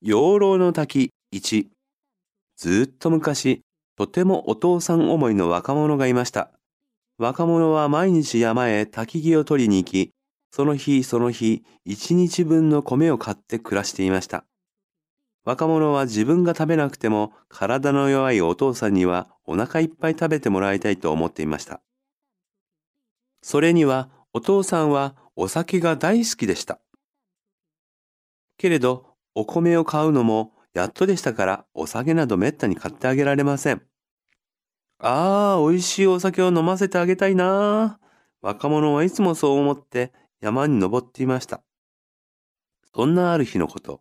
養老の滝1ずっと昔、とてもお父さん思いの若者がいました。若者は毎日山へ焚き木を取りに行き、その日その日、一日分の米を買って暮らしていました。若者は自分が食べなくても体の弱いお父さんにはお腹いっぱい食べてもらいたいと思っていました。それにはお父さんはお酒が大好きでした。けれどお米を買うのもやっとでしたからお酒などめったに買ってあげられません。ああ、美味しいお酒を飲ませてあげたいな若者はいつもそう思って山に登っていました。そんなある日のこと、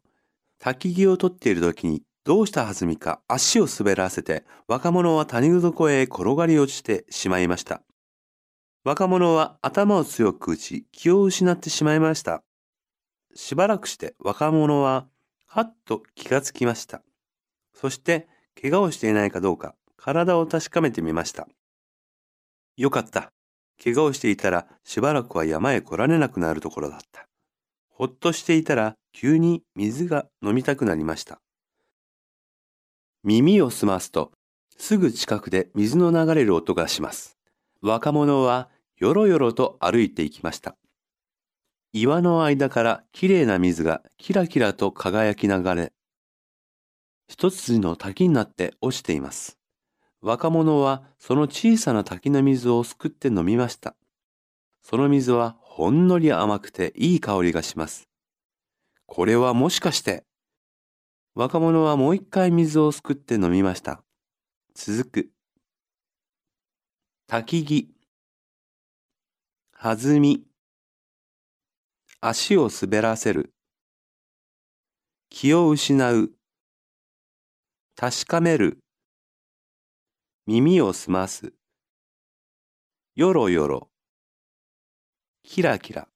焚き木を取っている時にどうしたはずみか足を滑らせて若者は谷底へ転がり落ちてしまいました。若者は頭を強く打ち気を失ってしまいました。しばらくして若者ははっと気がつきました。そして怪我をしていないかどうか体を確かめてみました。よかった。怪我をしていたらしばらくは山へ来られなくなるところだった。ほっとしていたら急に水が飲みたくなりました。耳を澄ますとすぐ近くで水の流れる音がします。若者はよろよろと歩いていきました。岩の間からきれいな水がキラキラと輝き流れ、一つの滝になって落ちています。若者はその小さな滝の水をすくって飲みました。その水はほんのり甘くていい香りがします。これはもしかして。若者はもう一回水をすくって飲みました。続く。焚き木。弾み。足を滑らせる。気を失う。確かめる。耳をすます。よろよろ。キラキラ。